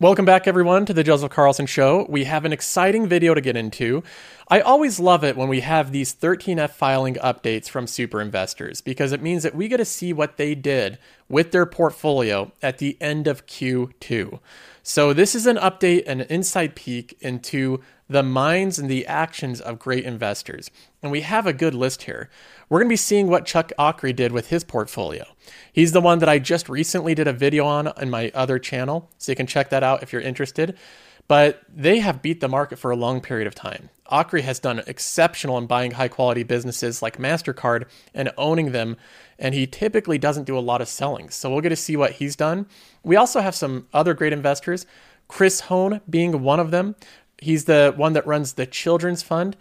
Welcome back, everyone, to the Joseph Carlson Show. We have an exciting video to get into. I always love it when we have these 13F filing updates from super investors because it means that we get to see what they did with their portfolio at the end of Q2. So, this is an update, and an inside peek into the minds and the actions of great investors. And we have a good list here. We're going to be seeing what Chuck Akre did with his portfolio. He's the one that I just recently did a video on in my other channel, so you can check that out if you're interested. But they have beat the market for a long period of time. Akre has done exceptional in buying high quality businesses like MasterCard and owning them, and he typically doesn't do a lot of selling. So we'll get to see what he's done. We also have some other great investors, Chris Hohn being one of them. He's the one that runs the Children's Fund.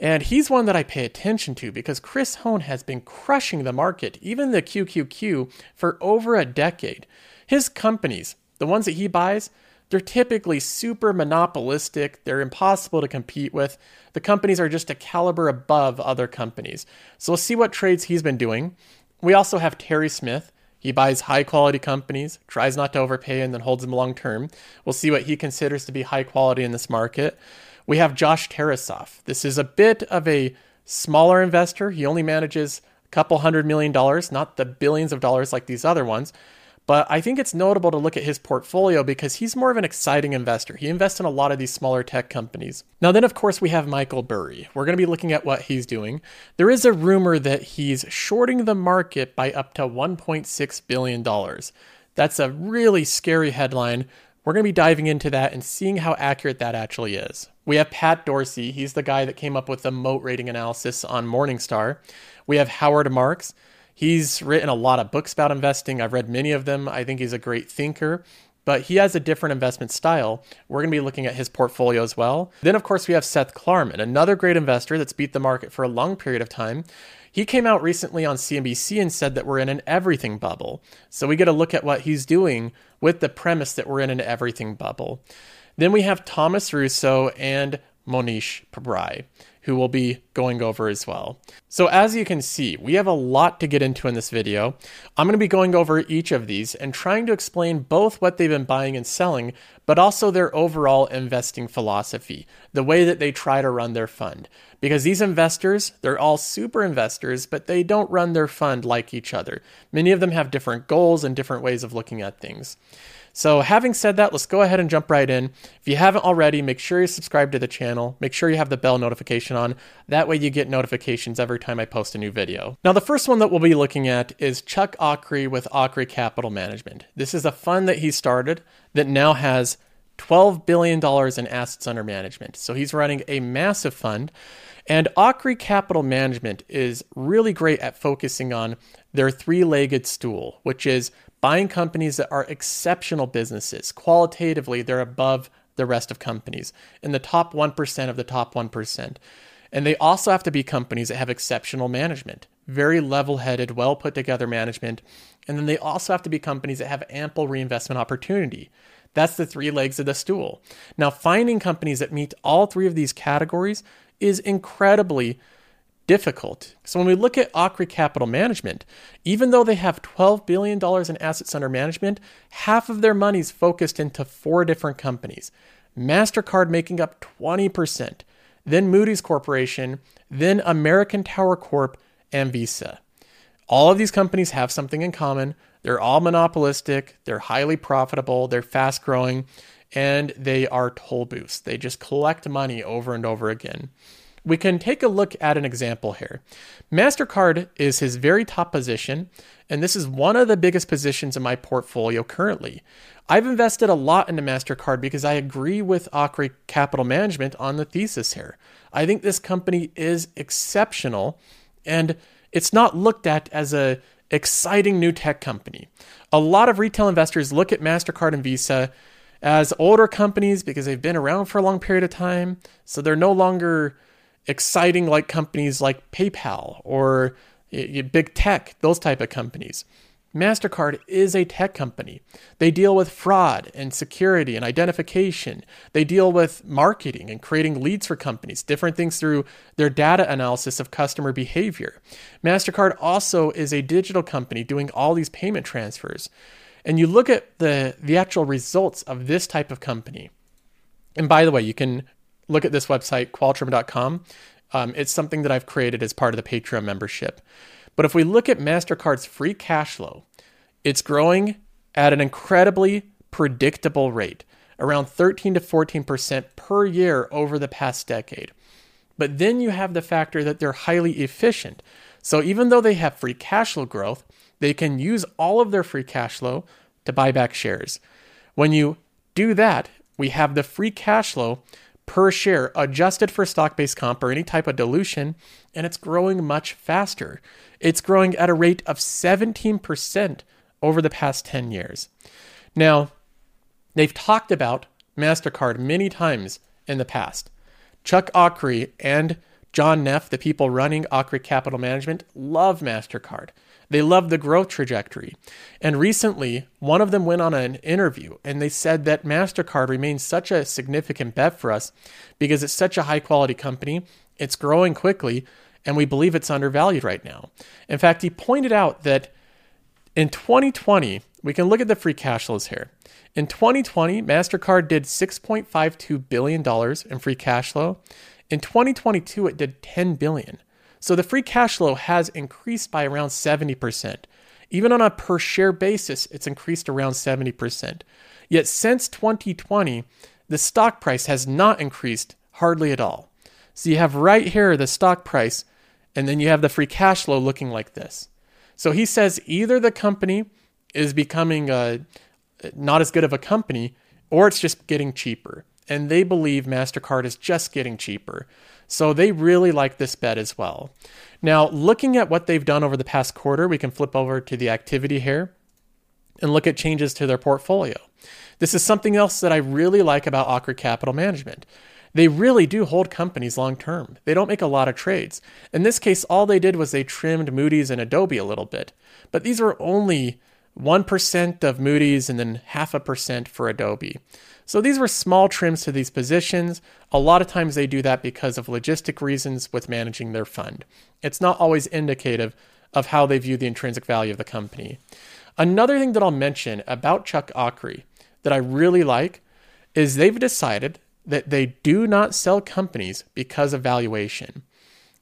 And he's one that I pay attention to because Chris Hohn has been crushing the market, even the QQQ, for over a decade. His companies, the ones that he buys, they're typically super monopolistic. They're impossible to compete with. The companies are just a caliber above other companies. So we'll see what trades he's been doing. We also have Terry Smith. He buys high quality companies, tries not to overpay, and then holds them long term. We'll see what he considers to be high quality in this market. We have Josh Tarasoff. This is a bit of a smaller investor. He only manages a couple hundred million dollars, not the billions of dollars like these other ones. But I think it's notable to look at his portfolio because he's more of an exciting investor. He invests in a lot of these smaller tech companies. Now, then, of course, we have Michael Burry. We're going to be looking at what he's doing. There is a rumor that he's shorting the market by up to $1.6 billion. That's a really scary headline. We're going to be diving into that and seeing how accurate that actually is. We have Pat Dorsey. He's the guy that came up with the moat rating analysis on Morningstar. We have Howard Marks. He's written a lot of books about investing. I've read many of them. I think he's a great thinker, but he has a different investment style. We're going to be looking at his portfolio as well. Then, of course, we have Seth Klarman, another great investor that's beat the market for a long period of time. He came out recently on CNBC and said that we're in an everything bubble. So we get to look at what he's doing with the premise that we're in an everything bubble. Then we have Thomas Russo and Mohnish Pabrai, who we'll be going over as well. So as you can see, we have a lot to get into in this video. I'm going to be going over each of these and trying to explain both what they've been buying and selling, but also their overall investing philosophy, the way that they try to run their fund. Because these investors, they're all super investors, but they don't run their fund like each other. Many of them have different goals and different ways of looking at things. So, having said that, let's go ahead and jump right in. If you haven't already, make sure you subscribe to the channel. Make sure you have the bell notification on. That way, you get notifications every time I post a new video. Now, the first one that we'll be looking at is Chuck Akre with Akre Capital Management. This is a fund that he started that now has $12 billion in assets under management. So, he's running a massive fund. And Akre Capital Management is really great at focusing on their three legged stool, which is buying companies that are exceptional businesses. Qualitatively, they're above the rest of companies in the top 1% of the top 1%. And they also have to be companies that have exceptional management, very level headed, well put together management. And then they also have to be companies that have ample reinvestment opportunity. That's the three legs of the stool. Now, finding companies that meet all three of these categories is incredibly difficult. So when we look at Akre Capital Management, even though they have $12 billion in assets under management, half of their money is focused into four different companies. MasterCard making up 20%, then Moody's Corporation, then American Tower Corp, and Visa. All of these companies have something in common. They're all monopolistic, they're highly profitable, they're fast growing, and they are toll booths. They just collect money over and over again we can take a look at an example here. MasterCard is his very top position, and this is one of the biggest positions in my portfolio currently. I've invested a lot into MasterCard because I agree with Akre Capital Management on the thesis here. I think this company is exceptional and it's not looked at as a exciting new tech company. A lot of retail investors look at MasterCard and Visa as older companies because they've been around for a long period of time, so they're no longer exciting like companies like PayPal or big tech, those type of companies. MasterCard is a tech company. They deal with fraud and security and identification. They deal with marketing and creating leads for companies, different things through their data analysis of customer behavior. MasterCard also is a digital company doing all these payment transfers. And you look at the the actual results of this type of company. And by the way, you can look at this website qualtrim.com. Um, it's something that I've created as part of the Patreon membership. But if we look at Mastercard's free cash flow, it's growing at an incredibly predictable rate, around 13 to 14% per year over the past decade. But then you have the factor that they're highly efficient. So even though they have free cash flow growth, they can use all of their free cash flow to buy back shares. When you do that, we have the free cash flow per share adjusted for stock based comp or any type of dilution, and it's growing much faster. It's growing at a rate of 17% over the past 10 years. Now, they've talked about MasterCard many times in the past. Chuck Akre and John Neff, the people running Akre Capital Management, love MasterCard. They love the growth trajectory. And recently, one of them went on an interview and they said that MasterCard remains such a significant bet for us because it's such a high quality company, it's growing quickly, and we believe it's undervalued right now. In fact, he pointed out that in 2020, we can look at the free cash flows here. In 2020, MasterCard did $6.52 billion in free cash flow. In 2022, it did $10 billion. So the free cash flow has increased by around 70%. Even on a per share basis, it's increased around 70%. Yet since 2020, the stock price has not increased hardly at all. So you have right here the stock price, and then you have the free cash flow looking like this. So he says either the company is becoming a, uh, not as good of a company, or it's just getting cheaper. And they believe MasterCard is just getting cheaper. So they really like this bet as well. Now, looking at what they've done over the past quarter, we can flip over to the activity here and look at changes to their portfolio. This is something else that I really like about Akre Capital Management. They really do hold companies long term. They don't make a lot of trades. In this case, all they did was they trimmed Moody's and Adobe a little bit. But these were only 1% of Moody's and then half a percent for Adobe. So these were small trims to these positions. A lot of times they do that because of logistic reasons with managing their fund. It's not always indicative of how they view the intrinsic value of the company. Another thing that I'll mention about Chuck Akre that I really like is they've decided that they do not sell companies because of valuation.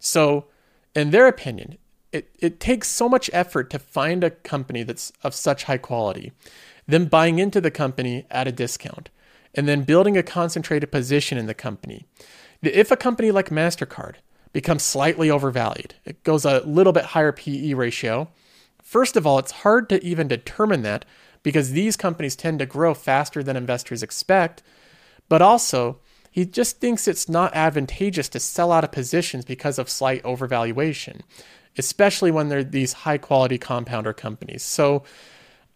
So, in their opinion, it, it takes so much effort to find a company that's of such high quality, then buying into the company at a discount and then building a concentrated position in the company. If a company like MasterCard becomes slightly overvalued, it goes a little bit higher PE ratio. First of all, it's hard to even determine that because these companies tend to grow faster than investors expect. But also, he just thinks it's not advantageous to sell out of positions because of slight overvaluation, especially when they're these high quality compounder companies. So,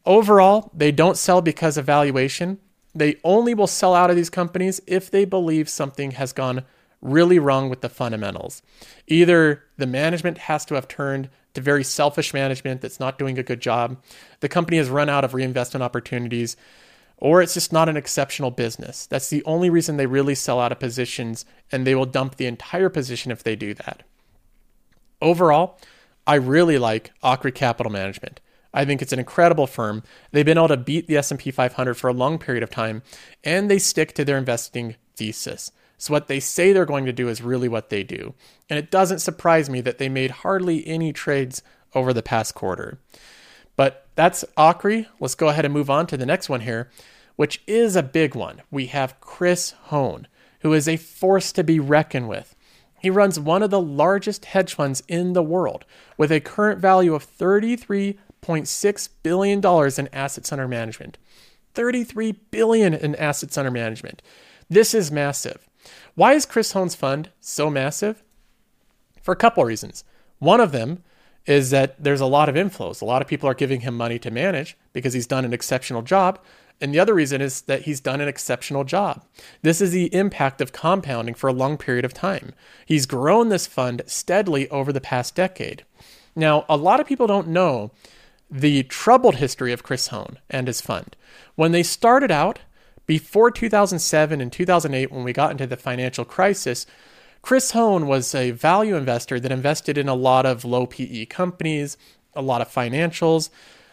overall, they don't sell because of valuation. They only will sell out of these companies if they believe something has gone really wrong with the fundamentals. Either the management has to have turned to very selfish management that's not doing a good job, the company has run out of reinvestment opportunities, or it's just not an exceptional business. That's the only reason they really sell out of positions, and they will dump the entire position if they do that. Overall, I really like Akre Capital Management. I think it's an incredible firm. They've been able to beat the S&P 500 for a long period of time and they stick to their investing thesis. So what they say they're going to do is really what they do. And it doesn't surprise me that they made hardly any trades over the past quarter. But that's Akre. Let's go ahead and move on to the next one here, which is a big one. We have Chris Hohn, who is a force to be reckoned with. He runs one of the largest hedge funds in the world with a current value of 33 $33.6 billion in assets under management. 33 billion in assets under management. This is massive. Why is Chris Hohn's fund so massive? For a couple reasons. One of them is that there's a lot of inflows. A lot of people are giving him money to manage because he's done an exceptional job. And the other reason is that he's done an exceptional job. This is the impact of compounding for a long period of time. He's grown this fund steadily over the past decade. Now, a lot of people don't know the troubled history of Chris Hohn and his fund. When they started out, before 2007 and 2008, when we got into the financial crisis, Chris Hohn was a value investor that invested in a lot of low PE companies, a lot of financials.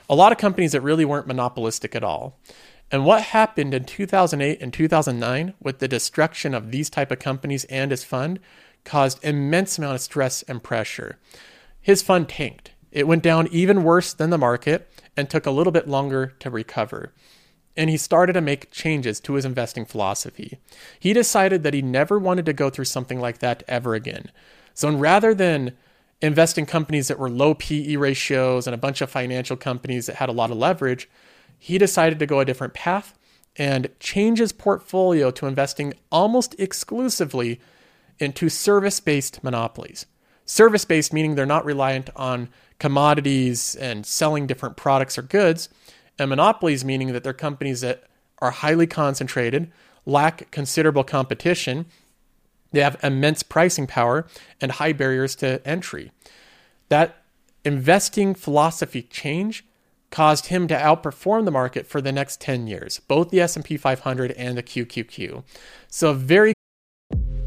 a lot of companies that really weren't monopolistic at all. And what happened in 2008 and 2009 with the destruction of these type of companies and his fund caused immense amount of stress and pressure. His fund tanked. It went down even worse than the market and took a little bit longer to recover. And he started to make changes to his investing philosophy. He decided that he never wanted to go through something like that ever again. So rather than invest in companies that were low PE ratios and a bunch of financial companies that had a lot of leverage, he decided to go a different path and change his portfolio to investing almost exclusively into service based monopolies. Service based meaning they're not reliant on commodities and selling different products or goods, and monopolies meaning that they're companies that are highly concentrated, lack considerable competition, they have immense pricing power and high barriers to entry. That investing philosophy change caused him to outperform the market for the next 10 years, both the S&P 500 and the QQQ. So a very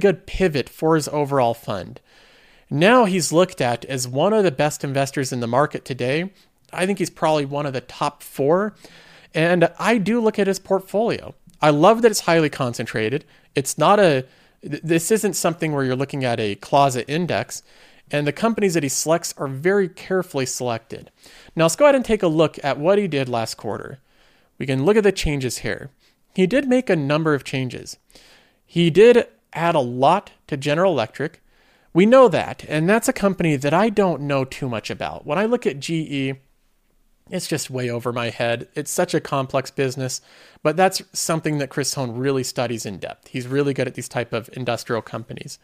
good pivot for his overall fund. Now he's looked at as one of the best investors in the market today. I think he's probably one of the top four. And I do look at his portfolio. I love that it's highly concentrated. It's not a, this isn't something where you're looking at a closet index. And the companies that he selects are very carefully selected. Now let's go ahead and take a look at what he did last quarter. We can look at the changes here. He did make a number of changes. He did add a lot to General Electric. We know that, and that's a company that I don't know too much about. When I look at GE, it's just way over my head. It's such a complex business, but that's something that Chris Hohn really studies in depth. He's really good at these type of industrial companies.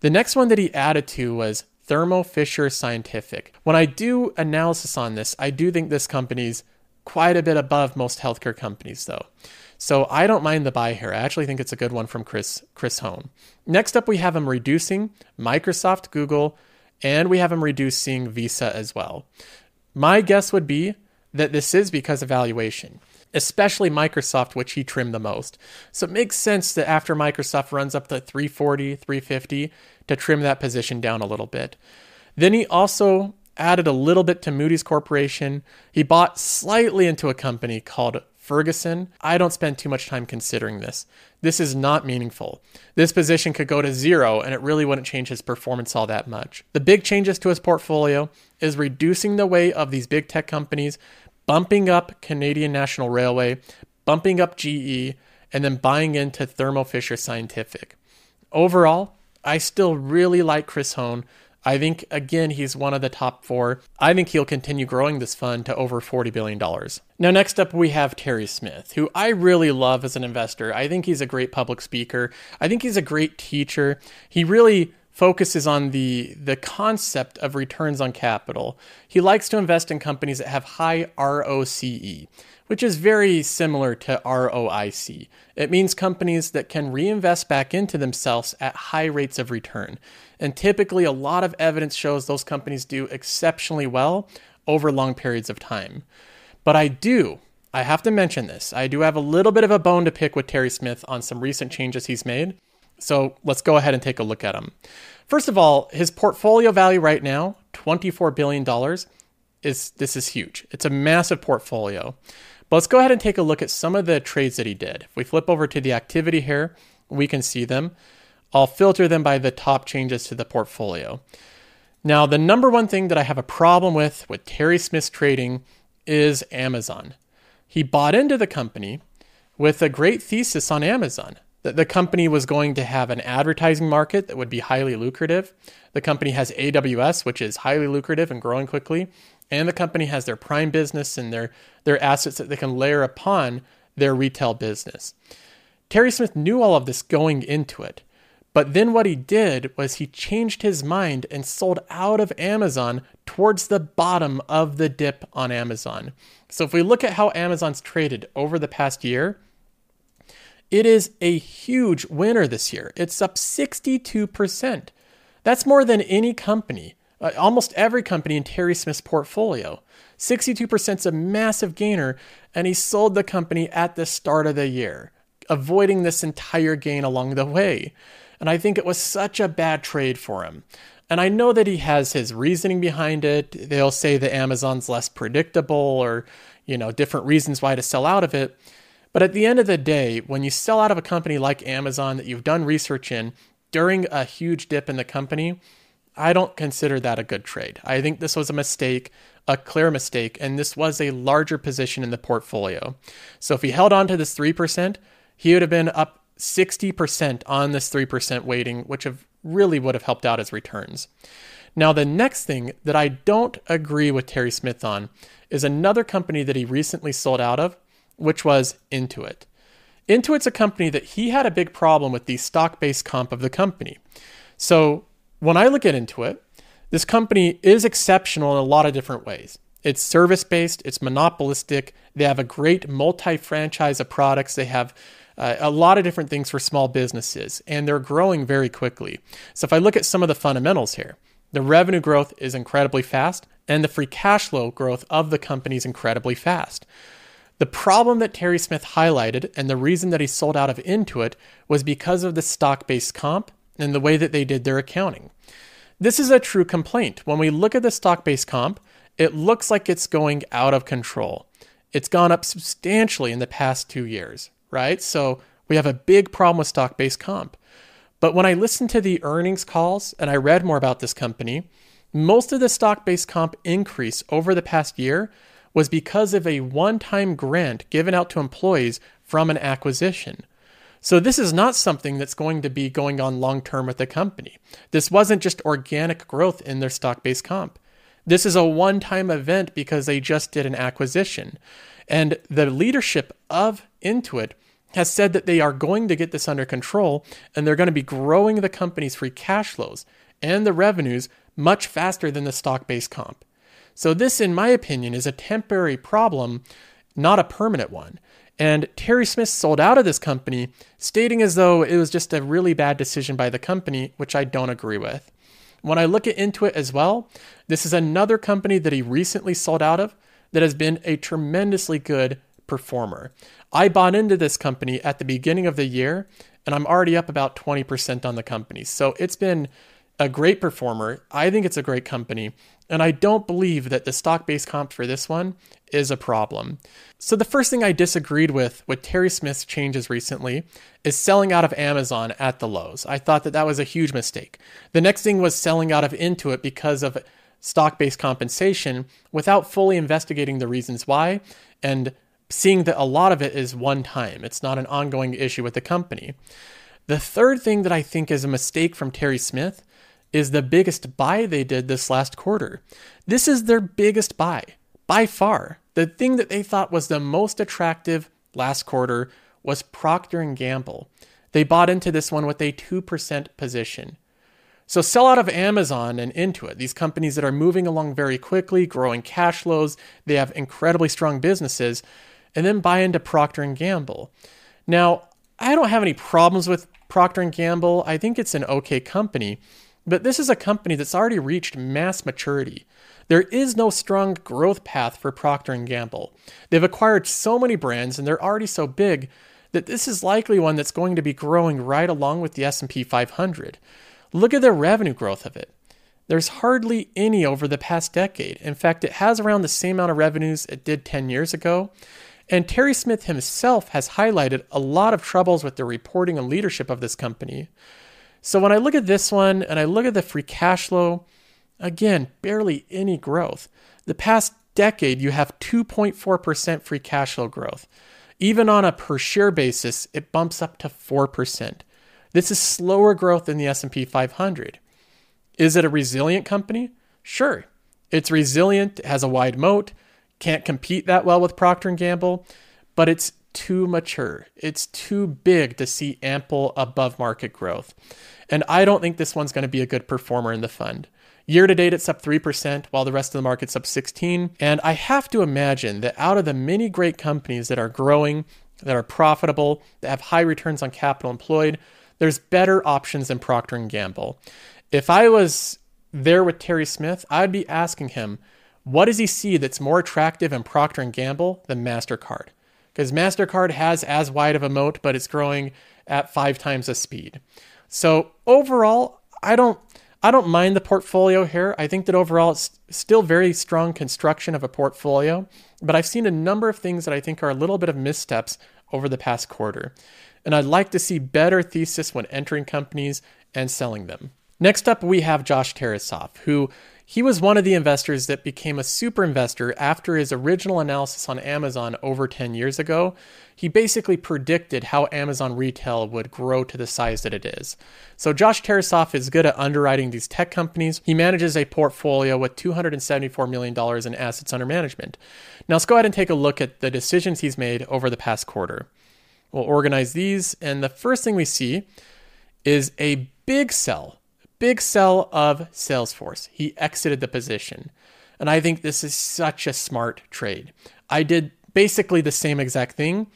The next one that he added to was Thermo Fisher Scientific. When I do analysis on this, I do think this company's quite a bit above most healthcare companies though. So I don't mind the buy here. I actually think it's a good one from Chris Chris Hohn. Next up, we have him reducing Microsoft, Google, and we have him reducing Visa as well. My guess would be that this is because of valuation, especially Microsoft, which he trimmed the most. So it makes sense that after Microsoft runs up to 340, 350, to trim that position down a little bit. Then he also added a little bit to Moody's Corporation. He bought slightly into a company called Ferguson, I don't spend too much time considering this. This is not meaningful. This position could go to zero and it really wouldn't change his performance all that much. The big changes to his portfolio is reducing the weight of these big tech companies, bumping up Canadian National Railway, bumping up GE, and then buying into Thermo Fisher Scientific. Overall, I still really like Chris Hohn I think, again, he's one of the top four. I think he'll continue growing this fund to over $40 billion. Now, next up, we have Terry Smith, who I really love as an investor. I think he's a great public speaker. I think he's a great teacher. He really focuses on the the concept of returns on capital. He likes to invest in companies that have high ROCE, which is very similar to ROIC. It means companies that can reinvest back into themselves at high rates of return. And typically, a lot of evidence shows those companies do exceptionally well over long periods of time. But I do, I have to mention this, I do have a little bit of a bone to pick with Terry Smith on some recent changes he's made. So let's go ahead and take a look at them. First of all, his portfolio value right now, $24 billion, is this is huge. It's a massive portfolio. But let's go ahead and take a look at some of the trades that he did. If we flip over to the activity here, we can see them. I'll filter them by the top changes to the portfolio. Now, the number one thing that I have a problem with with Terry Smith's trading is Amazon. He bought into the company with a great thesis on Amazon that the company was going to have an advertising market that would be highly lucrative. The company has AWS, which is highly lucrative and growing quickly, and the company has their prime business and their their assets that they can layer upon their retail business. Terry Smith knew all of this going into it. But then what he did was he changed his mind and sold out of Amazon towards the bottom of the dip on Amazon. So if we look at how Amazon's traded over the past year, it is a huge winner this year. It's up 62%. That's more than any company, uh, almost every company in Terry Smith's portfolio. 62% is a massive gainer, and he sold the company at the start of the year, avoiding this entire gain along the way. And I think it was such a bad trade for him. And I know that he has his reasoning behind it. They'll say that Amazon's less predictable or, you know, different reasons why to sell out of it. But at the end of the day, when you sell out of a company like Amazon that you've done research in during a huge dip in the company, I don't consider that a good trade. I think this was a mistake, a clear mistake, and this was a larger position in the portfolio. So if he held on to this 3%, he would have been up 60% on this 3% weighting, which have really would have helped out his returns. Now, the next thing that I don't agree with Terry Smith on is another company that he recently sold out of, which was Intuit. Intuit's a company that he had a big problem with the stock based comp of the company. So when I look at Intuit, this company is exceptional in a lot of different ways. It's service based, it's monopolistic, they have a great multi franchise of products, they have uh, a lot of different things for small businesses, and they're growing very quickly. So if I look at some of the fundamentals here, the revenue growth is incredibly fast, and the free cash flow growth of the company is incredibly fast. The problem that Terry Smith highlighted and the reason that he sold out of Intuit was because of the stock based comp and the way that they did their accounting. This is a true complaint. When we look at the stock based comp, it looks like it's going out of control. It's gone up substantially in the past two years, right? So we have a big problem with stock based comp. But when I listened to the earnings calls and I read more about this company, most of the stock based comp increase over the past year was because of a one time grant given out to employees from an acquisition. So, this is not something that's going to be going on long term with the company. This wasn't just organic growth in their stock based comp. This is a one time event because they just did an acquisition. And the leadership of Intuit has said that they are going to get this under control and they're going to be growing the company's free cash flows and the revenues much faster than the stock based comp. So, this, in my opinion, is a temporary problem, not a permanent one. And Terry Smith sold out of this company, stating as though it was just a really bad decision by the company, which I don't agree with. When I look at Intuit as well, this is another company that he recently sold out of that has been a tremendously good performer. I bought into this company at the beginning of the year, and I'm already up about 20% on the company. So it's been a great performer. I think it's a great company. And I don't believe that the stock based comp for this one is a problem. So, the first thing I disagreed with with Terry Smith's changes recently is selling out of Amazon at the lows. I thought that that was a huge mistake. The next thing was selling out of Intuit because of stock based compensation without fully investigating the reasons why and seeing that a lot of it is one time. It's not an ongoing issue with the company. The third thing that I think is a mistake from Terry Smith is the biggest buy they did this last quarter. This is their biggest buy by far. The thing that they thought was the most attractive last quarter was Procter and Gamble. They bought into this one with a 2% position. So sell out of Amazon and Intuit, these companies that are moving along very quickly, growing cash flows, they have incredibly strong businesses, and then buy into Procter and Gamble. Now, I don't have any problems with Procter and Gamble. I think it's an okay company. But this is a company that's already reached mass maturity. There is no strong growth path for Procter & Gamble. They've acquired so many brands and they're already so big that this is likely one that's going to be growing right along with the S&P 500. Look at the revenue growth of it. There's hardly any over the past decade. In fact, it has around the same amount of revenues it did 10 years ago. And Terry Smith himself has highlighted a lot of troubles with the reporting and leadership of this company. So when I look at this one and I look at the free cash flow, again, barely any growth. The past decade, you have 2.4% free cash flow growth. Even on a per share basis, it bumps up to 4%. This is slower growth than the S&P 500. Is it a resilient company? Sure. It's resilient, it has a wide moat, can't compete that well with Procter & Gamble, but it's too mature. It's too big to see ample above market growth. And I don't think this one's going to be a good performer in the fund. Year to date, it's up 3%, while the rest of the market's up 16. And I have to imagine that out of the many great companies that are growing, that are profitable, that have high returns on capital employed, there's better options than Procter & Gamble. If I was there with Terry Smith, I'd be asking him, what does he see that's more attractive in Procter & Gamble than MasterCard? Because MasterCard has as wide of a moat, but it's growing at five times the speed. So overall, I don't I don't mind the portfolio here. I think that overall it's still very strong construction of a portfolio, but I've seen a number of things that I think are a little bit of missteps over the past quarter. And I'd like to see better thesis when entering companies and selling them. Next up, we have Josh Tarasoff, who he was one of the investors that became a super investor after his original analysis on Amazon over 10 years ago. He basically predicted how Amazon retail would grow to the size that it is. So, Josh Tarasoff is good at underwriting these tech companies. He manages a portfolio with $274 million in assets under management. Now, let's go ahead and take a look at the decisions he's made over the past quarter. We'll organize these, and the first thing we see is a big sell big sell of Salesforce. He exited the position. And I think this is such a smart trade. I did basically the same exact thing.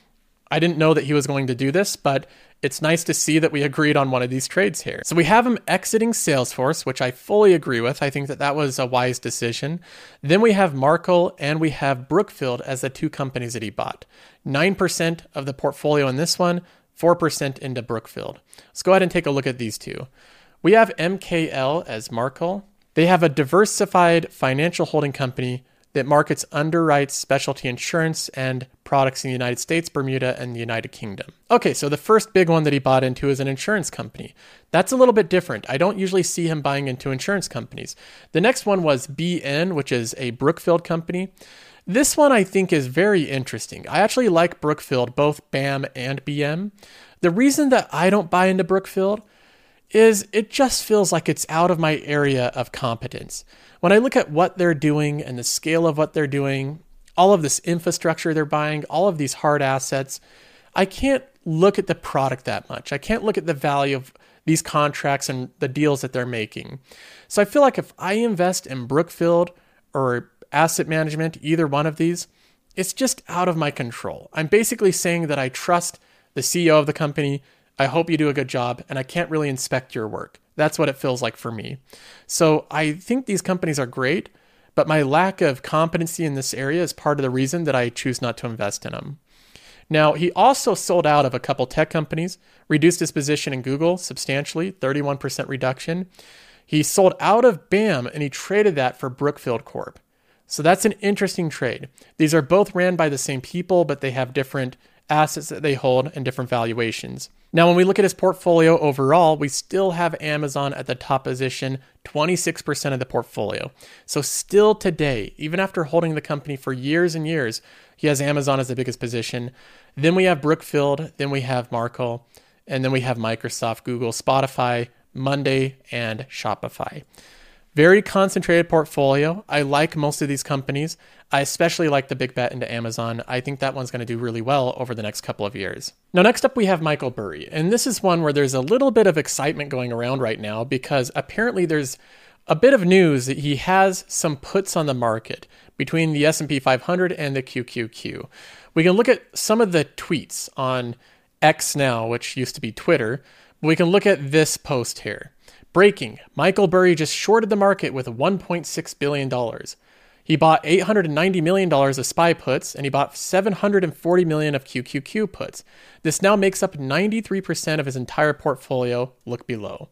I didn't know that he was going to do this, but it's nice to see that we agreed on one of these trades here. So we have him exiting Salesforce, which I fully agree with. I think that that was a wise decision. Then we have Markel and we have Brookfield as the two companies that he bought. 9% of the portfolio in this one, 4% into Brookfield. Let's go ahead and take a look at these two. We have MKL as Markel. They have a diversified financial holding company that markets underwrites specialty insurance and products in the United States, Bermuda, and the United Kingdom. Okay, so the first big one that he bought into is an insurance company. That's a little bit different. I don't usually see him buying into insurance companies. The next one was BN, which is a Brookfield company. This one I think is very interesting. I actually like Brookfield, both BAM and BM. The reason that I don't buy into Brookfield is it just feels like it's out of my area of competence. When I look at what they're doing and the scale of what they're doing, all of this infrastructure they're buying, all of these hard assets, I can't look at the product that much. I can't look at the value of these contracts and the deals that they're making. So I feel like if I invest in Brookfield or asset management, either one of these, it's just out of my control. I'm basically saying that I trust the CEO of the company I hope you do a good job, and I can't really inspect your work. That's what it feels like for me. So I think these companies are great, but my lack of competency in this area is part of the reason that I choose not to invest in them. Now, he also sold out of a couple tech companies, reduced his position in Google substantially, 31% reduction. He sold out of BAM and he traded that for Brookfield Corp. So that's an interesting trade. These are both ran by the same people, but they have different assets that they hold and different valuations. Now, when we look at his portfolio overall, we still have Amazon at the top position, 26% of the portfolio. So, still today, even after holding the company for years and years, he has Amazon as the biggest position. Then we have Brookfield, then we have Markel, and then we have Microsoft, Google, Spotify, Monday, and Shopify. Very concentrated portfolio. I like most of these companies. I especially like the big bet into Amazon. I think that one's going to do really well over the next couple of years. Now, next up, we have Michael Burry. And this is one where there's a little bit of excitement going around right now because apparently there's a bit of news that he has some puts on the market between the S&P 500 and the QQQ. We can look at some of the tweets on X now, which used to be Twitter. We can look at this post here. Breaking Michael Burry just shorted the market with $1.6 billion. He bought $890 million of SPY puts and he bought 740 million of QQQ puts. This now makes up 93% of his entire portfolio. Look below.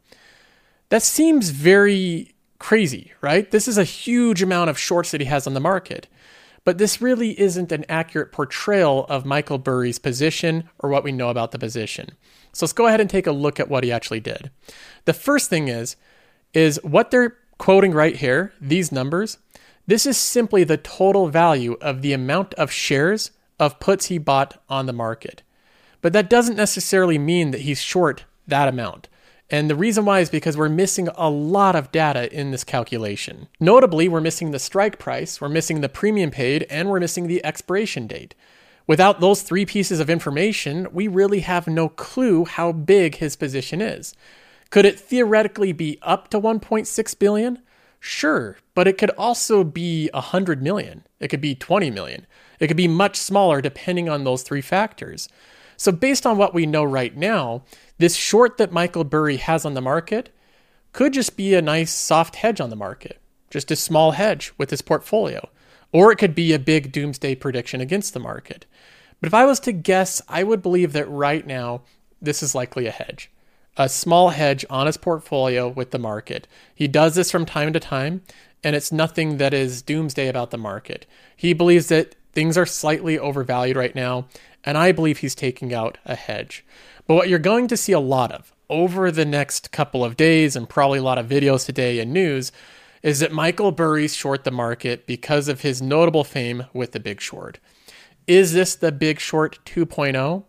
That seems very crazy, right? This is a huge amount of shorts that he has on the market. But this really isn't an accurate portrayal of Michael Burry's position or what we know about the position. So let's go ahead and take a look at what he actually did. The first thing is, is what they're quoting right here, these numbers, This is simply the total value of the amount of shares of puts he bought on the market. But that doesn't necessarily mean that he's short that amount. And the reason why is because we're missing a lot of data in this calculation. Notably, we're missing the strike price, we're missing the premium paid, and we're missing the expiration date. Without those three pieces of information, we really have no clue how big his position is. Could it theoretically be up to 1.6 billion? Sure, but it could also be 100 million. It could be 20 million. It could be much smaller depending on those three factors. So, based on what we know right now, this short that Michael Burry has on the market could just be a nice soft hedge on the market, just a small hedge with his portfolio. Or it could be a big doomsday prediction against the market. But if I was to guess, I would believe that right now this is likely a hedge. A small hedge on his portfolio with the market. He does this from time to time, and it's nothing that is doomsday about the market. He believes that things are slightly overvalued right now, and I believe he's taking out a hedge. But what you're going to see a lot of over the next couple of days, and probably a lot of videos today and news, is that Michael Burry's short the market because of his notable fame with the Big Short. Is this the Big Short 2.0?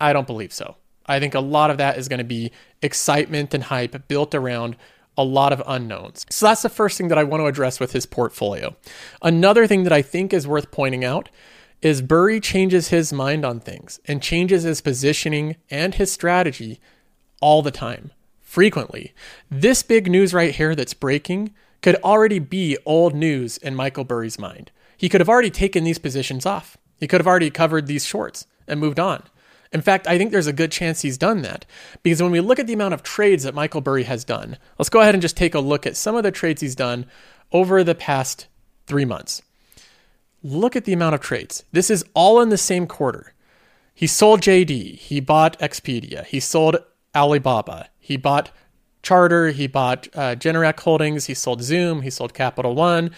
I don't believe so. I think a lot of that is going to be excitement and hype built around a lot of unknowns. So that's the first thing that I want to address with his portfolio. Another thing that I think is worth pointing out is Burry changes his mind on things and changes his positioning and his strategy all the time, frequently. This big news right here that's breaking could already be old news in Michael Burry's mind. He could have already taken these positions off. He could have already covered these shorts and moved on. In fact, I think there's a good chance he's done that because when we look at the amount of trades that Michael Burry has done, let's go ahead and just take a look at some of the trades he's done over the past three months. Look at the amount of trades. This is all in the same quarter. He sold JD. He bought Expedia. He sold Alibaba. He bought Charter. He bought uh, Generac Holdings. He sold Zoom. He sold Capital One.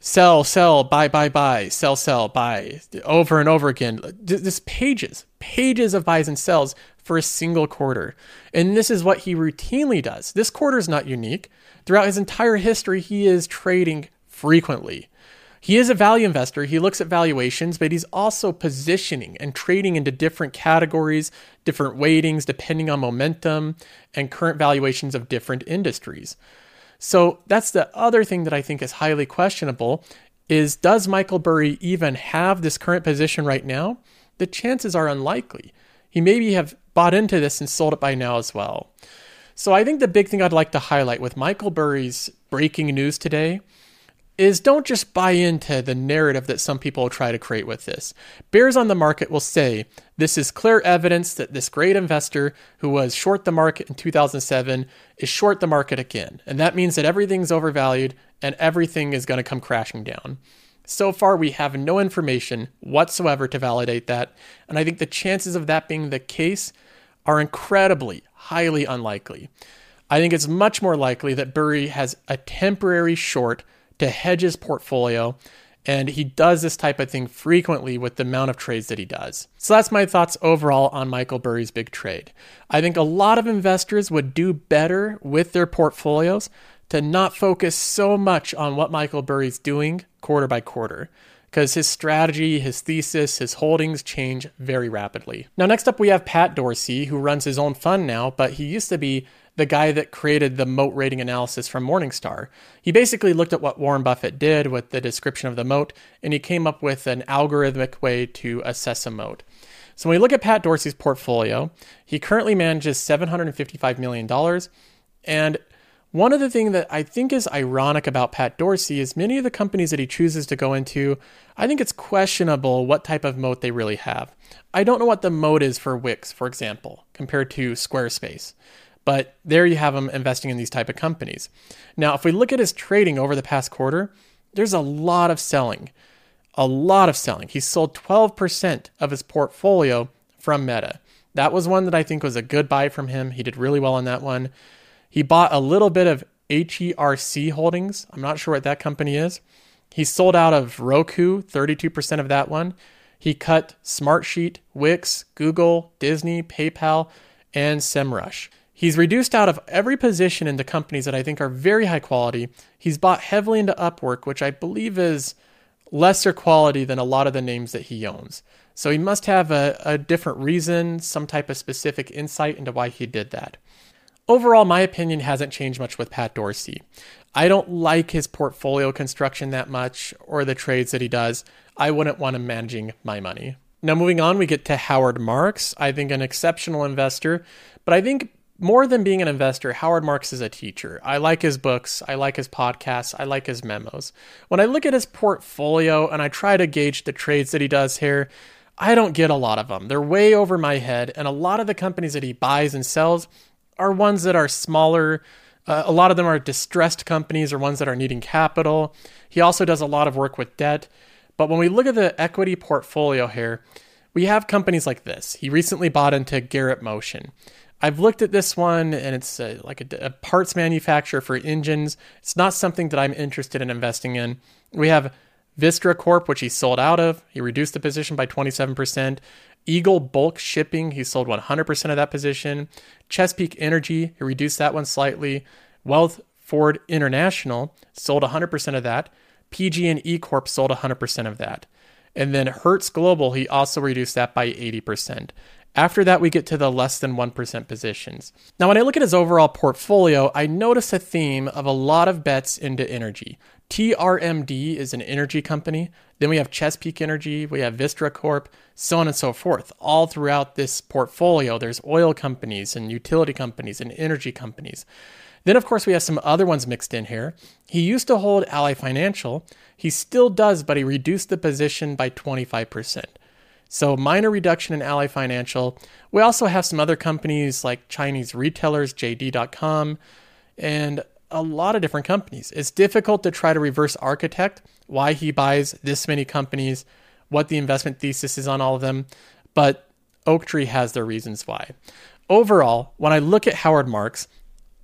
Sell, sell, buy, buy, buy, sell, sell, buy, over and over again. This pages, pages of buys and sells for a single quarter. And this is what he routinely does. This quarter is not unique. Throughout his entire history, he is trading frequently. He is a value investor. He looks at valuations, but he's also positioning and trading into different categories, different weightings, depending on momentum and current valuations of different industries. So that's the other thing that I think is highly questionable is does Michael Burry even have this current position right now? The chances are unlikely. He maybe have bought into this and sold it by now as well. So I think the big thing I'd like to highlight with Michael Burry's breaking news today is don't just buy into the narrative that some people try to create with this. Bears on the market will say this is clear evidence that this great investor who was short the market in 2007 is short the market again. And that means that everything's overvalued and everything is going to come crashing down. So far, we have no information whatsoever to validate that. And I think the chances of that being the case are incredibly, highly unlikely. I think it's much more likely that Burry has a temporary short to hedge his portfolio. And he does this type of thing frequently with the amount of trades that he does. So that's my thoughts overall on Michael Burry's big trade. I think a lot of investors would do better with their portfolios to not focus so much on what Michael Burry's doing quarter by quarter because his strategy, his thesis, his holdings change very rapidly. Now, next up, we have Pat Dorsey, who runs his own fund now, but he used to be the guy that created the moat rating analysis from Morningstar. He basically looked at what Warren Buffett did with the description of the moat, and he came up with an algorithmic way to assess a moat. So when we look at Pat Dorsey's portfolio, he currently manages $755 million. And one of the things that I think is ironic about Pat Dorsey is many of the companies that he chooses to go into, I think it's questionable what type of moat they really have. I don't know what the moat is for Wix, for example, compared to Squarespace. But there you have him investing in these type of companies. Now, if we look at his trading over the past quarter, there's a lot of selling. A lot of selling. He sold 12% of his portfolio from Meta. That was one that I think was a good buy from him. He did really well on that one. He bought a little bit of HERC Holdings. I'm not sure what that company is. He sold out of Roku, 32% of that one. He cut Smartsheet, Wix, Google, Disney, PayPal, and SEMrush. He's reduced out of every position into companies that I think are very high quality. He's bought heavily into Upwork, which I believe is lesser quality than a lot of the names that he owns. So he must have a, a different reason, some type of specific insight into why he did that. Overall, my opinion hasn't changed much with Pat Dorsey. I don't like his portfolio construction that much or the trades that he does. I wouldn't want him managing my money. Now, moving on, we get to Howard Marks. I think an exceptional investor, but I think more than being an investor, Howard Marks is a teacher. I like his books, I like his podcasts, I like his memos. When I look at his portfolio and I try to gauge the trades that he does here, I don't get a lot of them. They're way over my head, and a lot of the companies that he buys and sells are ones that are smaller. Uh, a lot of them are distressed companies or ones that are needing capital. He also does a lot of work with debt. But when we look at the equity portfolio here, we have companies like this. He recently bought into Garrett Motion. I've looked at this one and it's a, like a, a, parts manufacturer for engines. It's not something that I'm interested in investing in. We have Vistra Corp, which he sold out of. He reduced the position by 27%. Eagle Bulk Shipping, he sold 100% of that position. Chesapeake Energy, he reduced that one slightly. Wealth Ford International sold 100% of that. PG&E Corp sold 100% of that. And then Hertz Global, he also reduced that by 80%. After that, we get to the less than 1% positions. Now, when I look at his overall portfolio, I notice a theme of a lot of bets into energy. TRMD is an energy company. Then we have Chesapeake Energy, we have Vistra Corp, so on and so forth. All throughout this portfolio, there's oil companies and utility companies and energy companies. Then, of course, we have some other ones mixed in here. He used to hold Ally Financial. He still does, but he reduced the position by 25%. So, minor reduction in Ally Financial. We also have some other companies like Chinese retailers, JD.com, and a lot of different companies. It's difficult to try to reverse architect why he buys this many companies, what the investment thesis is on all of them, but Oaktree has their reasons why. Overall, when I look at Howard Marks,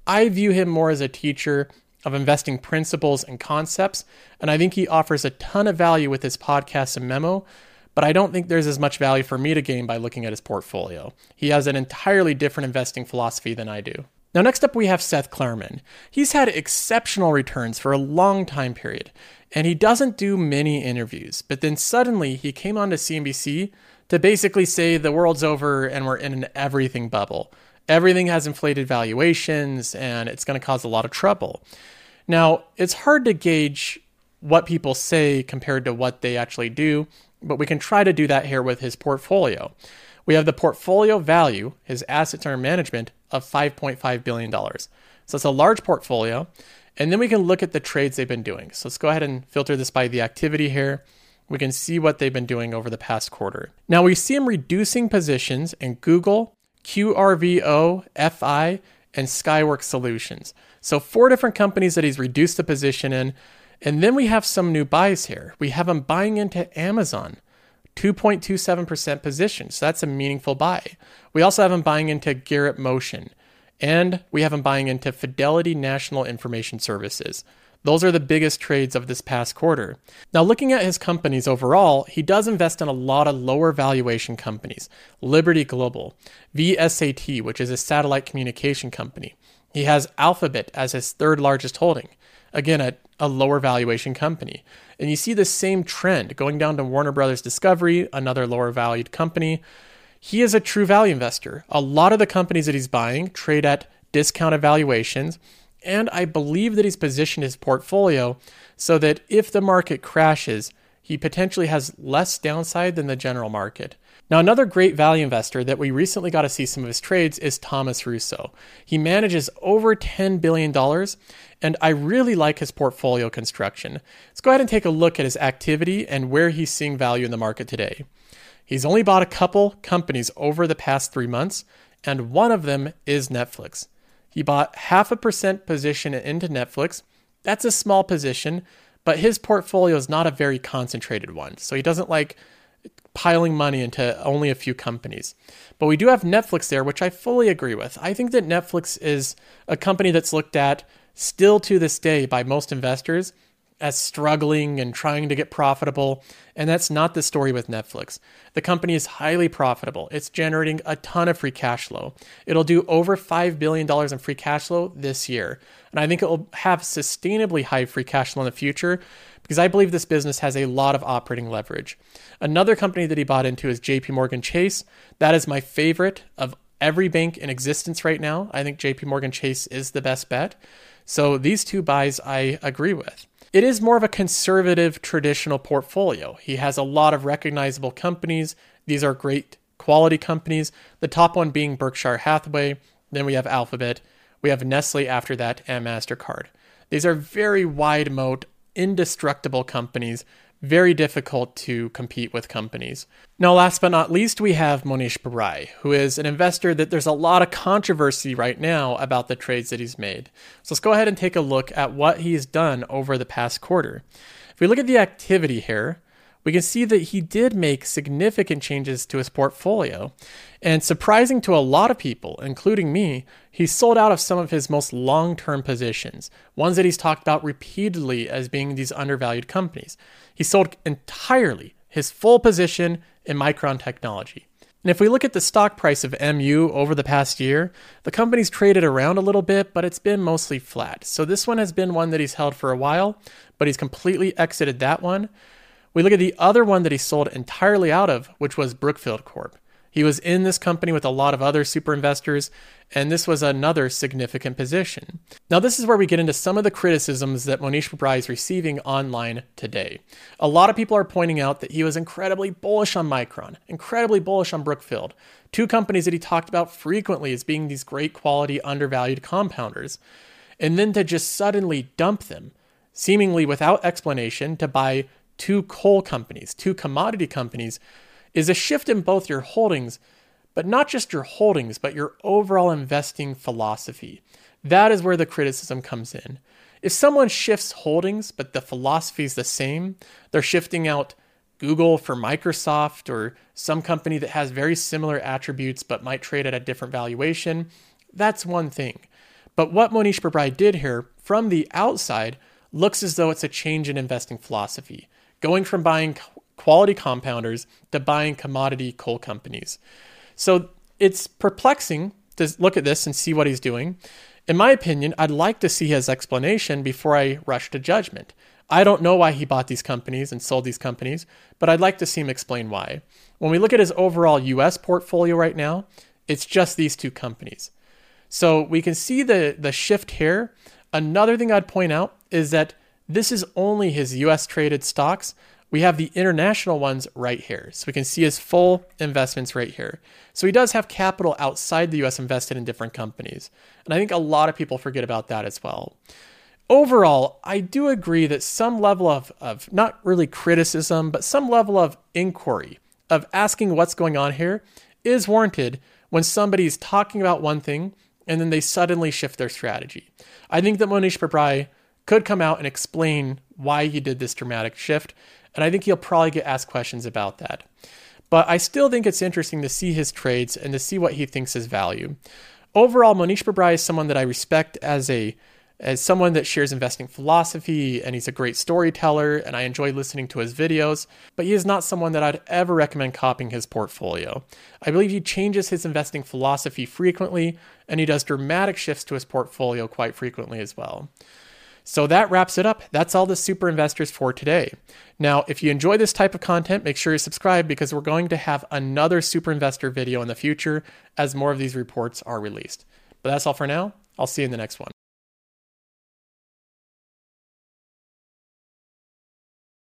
I view him more as a teacher of investing principles and concepts, and I think he offers a ton of value with his podcast and memo, but I don't think there's as much value for me to gain by looking at his portfolio. He has an entirely different investing philosophy than I do. Now, next up, we have Seth Klarman. He's had exceptional returns for a long time period, and he doesn't do many interviews. But then suddenly he came on to CNBC to basically say the world's over and we're in an everything bubble. Everything has inflated valuations and it's going to cause a lot of trouble. Now, it's hard to gauge what people say compared to what they actually do, but we can try to do that here with his portfolio. We have the portfolio value, his assets under management, of $5.5 billion. So it's a large portfolio. And then we can look at the trades they've been doing. So let's go ahead and filter this by the activity here. We can see what they've been doing over the past quarter. Now we see them reducing positions in Google, QRVO, FI, and Skyworks Solutions. So four different companies that he's reduced the position in. And then we have some new buys here. We have him buying into Amazon. 2.27% position. So that's a meaningful buy. We also have him buying into Garrett Motion, and we have him buying into Fidelity National Information Services. Those are the biggest trades of this past quarter. Now, looking at his companies overall, he does invest in a lot of lower valuation companies Liberty Global, VSAT, which is a satellite communication company. He has Alphabet as his third largest holding. Again, a, a lower valuation company. And you see the same trend going down to Warner Brothers Discovery, another lower valued company. He is a true value investor. A lot of the companies that he's buying trade at discounted valuations. And I believe that he's positioned his portfolio so that if the market crashes, he potentially has less downside than the general market. Now, another great value investor that we recently got to see some of his trades is Thomas Russo. He manages over $10 billion, and I really like his portfolio construction. Let's go ahead and take a look at his activity and where he's seeing value in the market today. He's only bought a couple companies over the past three months, and one of them is Netflix. He bought half a percent position into Netflix. That's a small position, but his portfolio is not a very concentrated one. So he doesn't like piling money into only a few companies. But we do have Netflix there, which I fully agree with. I think that Netflix is a company that's looked at still to this day by most investors as struggling and trying to get profitable. And that's not the story with Netflix. The company is highly profitable. It's generating a ton of free cash flow. It'll do over $5 billion in free cash flow this year. And I think it will have sustainably high free cash flow in the future because I believe this business has a lot of operating leverage. Another company that he bought into is JP Morgan Chase. That is my favorite of every bank in existence right now. I think JP Morgan Chase is the best bet. So these two buys I agree with. It is more of a conservative traditional portfolio. He has a lot of recognizable companies. These are great quality companies. The top one being Berkshire Hathaway. Then we have Alphabet. We have Nestle after that and MasterCard. These are very wide moat, indestructible companies very difficult to compete with companies. Now, last but not least, we have Mohnish Pabrai, who is an investor that there's a lot of controversy right now about the trades that he's made. So let's go ahead and take a look at what he's done over the past quarter. If we look at the activity here, we can see that he did make significant changes to his portfolio. And surprising to a lot of people, including me, he sold out of some of his most long term positions, ones that he's talked about repeatedly as being these undervalued companies. He sold entirely his full position in Micron Technology. And if we look at the stock price of MU over the past year, the company's traded around a little bit, but it's been mostly flat. So this one has been one that he's held for a while, but he's completely exited that one. We look at the other one that he sold entirely out of, which was Brookfield Corp. He was in this company with a lot of other super investors, and this was another significant position. Now, this is where we get into some of the criticisms that Mohnish Pabrai is receiving online today. A lot of people are pointing out that he was incredibly bullish on Micron, incredibly bullish on Brookfield, two companies that he talked about frequently as being these great quality, undervalued compounders, and then to just suddenly dump them, seemingly without explanation, to buy two coal companies, two commodity companies, is a shift in both your holdings, but not just your holdings, but your overall investing philosophy. That is where the criticism comes in. If someone shifts holdings, but the philosophy is the same, they're shifting out Google for Microsoft or some company that has very similar attributes but might trade at a different valuation, that's one thing. But what Mohnish Pabrai did here from the outside looks as though it's a change in investing philosophy going from buying quality compounders to buying commodity coal companies. So it's perplexing to look at this and see what he's doing. In my opinion, I'd like to see his explanation before I rush to judgment. I don't know why he bought these companies and sold these companies, but I'd like to see him explain why. When we look at his overall US portfolio right now, it's just these two companies. So we can see the, the shift here. Another thing I'd point out is that this is only his US traded stocks. We have the international ones right here. So we can see his full investments right here. So he does have capital outside the US invested in different companies. And I think a lot of people forget about that as well. Overall, I do agree that some level of, of not really criticism, but some level of inquiry, of asking what's going on here, is warranted when somebody's talking about one thing and then they suddenly shift their strategy. I think that Mohnish Pabrai could come out and explain why he did this dramatic shift. And I think he'll probably get asked questions about that. But I still think it's interesting to see his trades and to see what he thinks is value. Overall, Mohnish Pabrai is someone that I respect as a as someone that shares investing philosophy and he's a great storyteller and I enjoy listening to his videos, but he is not someone that I'd ever recommend copying his portfolio. I believe he changes his investing philosophy frequently and he does dramatic shifts to his portfolio quite frequently as well. So that wraps it up. That's all the super investors for today. Now, if you enjoy this type of content, make sure you subscribe because we're going to have another super investor video in the future as more of these reports are released. But that's all for now. I'll see you in the next one.